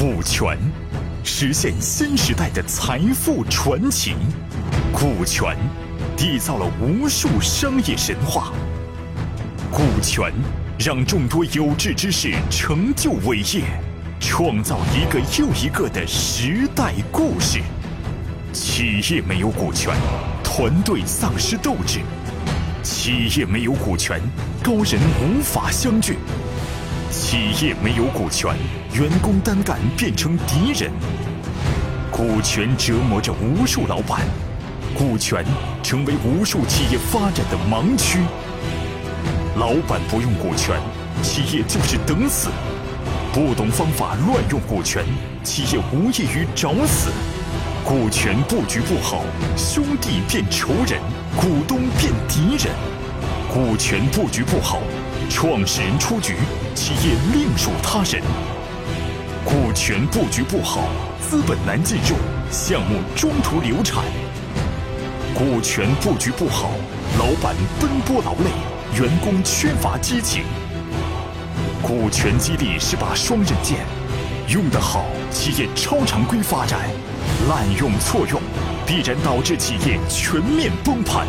股权，实现新时代的财富传奇。股权，缔造了无数商业神话。股权，让众多有志之士成就伟业，创造一个又一个的时代故事。企业没有股权，团队丧失斗志；企业没有股权，高人无法相聚；企业没有股权，员工单干变成敌人。股权折磨着无数老板，股权成为无数企业发展的盲区。老板不用股权，企业就是等死；不懂方法乱用股权，企业无异于找死。股权布局不好，兄弟变仇人，股东变敌人；股权布局不好，创始人出局，企业另属他人；股权布局不好，资本难进入，项目中途流产；股权布局不好，老板奔波劳累，员工缺乏激情。股权激励是把双刃剑，用得好，企业超常规发展。滥用错用，必然导致企业全面崩盘。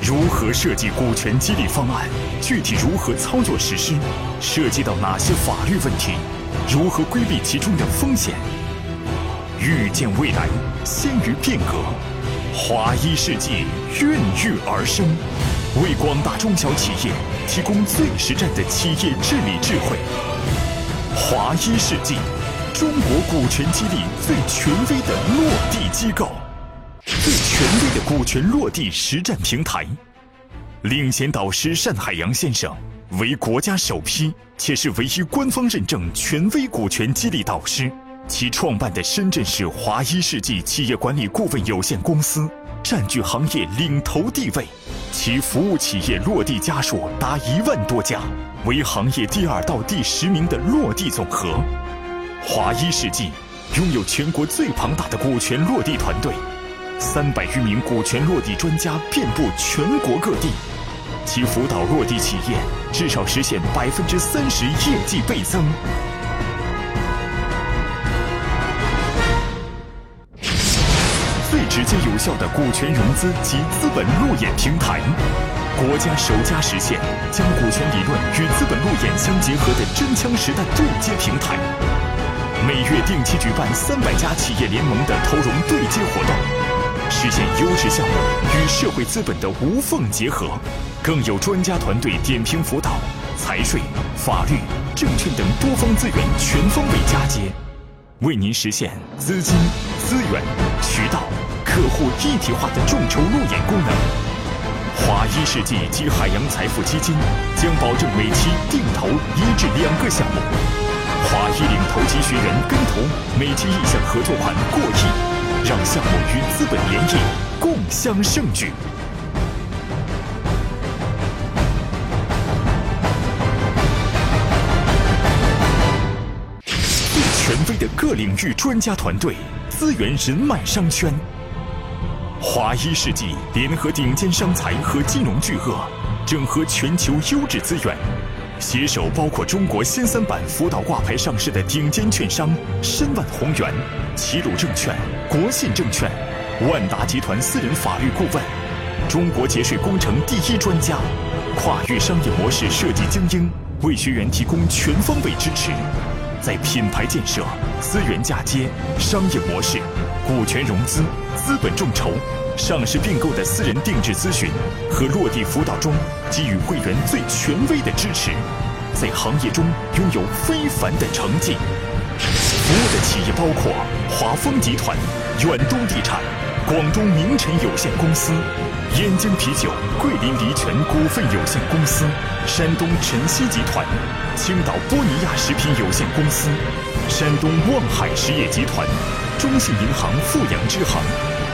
如何设计股权激励方案？具体如何操作实施？涉及到哪些法律问题？如何规避其中的风险？预见未来，先于变革。华一世纪孕育而生，为广大中小企业提供最实战的企业治理智慧。华一世纪。中国股权激励最权威的落地机构，最权威的股权落地实战平台。领衔导师单海洋先生为国家首批且是唯一官方认证权威股权激励导师。其创办的深圳市华一世纪企业管理顾问有限公司占据行业领头地位，其服务企业落地家数达一万多家，为行业第二到第十名的落地总和。华一世纪拥有全国最庞大的股权落地团队，三百余名股权落地专家遍布全国各地，其辅导落地企业至少实现百分之三十业绩倍增。最直接有效的股权融资及资本路演平台，国家首家实现将股权理论与资本路演相结合的真枪实弹对接平台。每月定期举办三百家企业联盟的投融对接活动，实现优质项目与社会资本的无缝结合。更有专家团队点评辅导，财税、法律、证券等多方资源全方位嫁接，为您实现资金、资源、渠道、客户一体化的众筹路演功能。华一世纪及海洋财富基金将保证每期定投一至两个项目。华一领投及学员跟投每期意向合作款过亿，让项目与资本联谊，共享盛举。最权威的各领域专家团队，资源人脉商圈。华一世纪联合顶尖商才和金融巨鳄，整合全球优质资源。携手包括中国新三板辅导挂牌上市的顶尖券商申万宏源、齐鲁证券、国信证券、万达集团私人法律顾问、中国节水工程第一专家、跨越商业模式设计精英，为学员提供全方位支持，在品牌建设、资源嫁接、商业模式、股权融资、资本众筹。上市并购的私人定制咨询和落地辅导中，给予会员最权威的支持，在行业中拥有非凡的成绩。服务的企业包括华丰集团、远东地产、广东名臣有限公司、燕京啤酒、桂林黎泉股份有限公司、山东晨曦集团、青岛波尼亚食品有限公司、山东望海实业集团、中信银行富阳支行。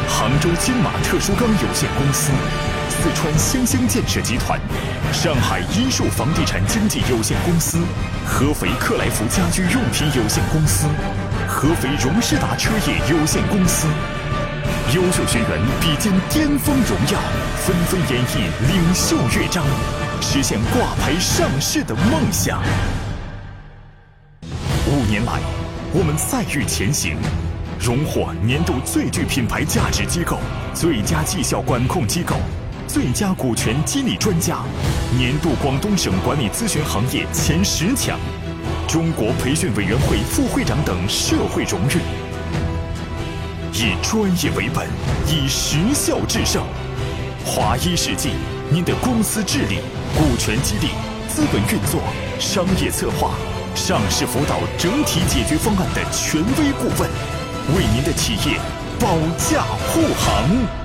杭州金马特殊钢有限公司、四川星星建设集团、上海一树房地产经纪有限公司、合肥克莱福家居用品有限公司、合肥荣事达车业有限公司，优秀学员比肩巅峰荣耀，纷纷演绎领袖乐章，实现挂牌上市的梦想。五年来。我们赛域前行，荣获年度最具品牌价值机构、最佳绩效管控机构、最佳股权激励专家、年度广东省管理咨询行业前十强、中国培训委员会副会长等社会荣誉。以专业为本，以实效制胜。华一世纪，您的公司治理、股权激励、资本运作、商业策划、上市辅导整体解决方案的权威顾问，为您的企业保驾护航。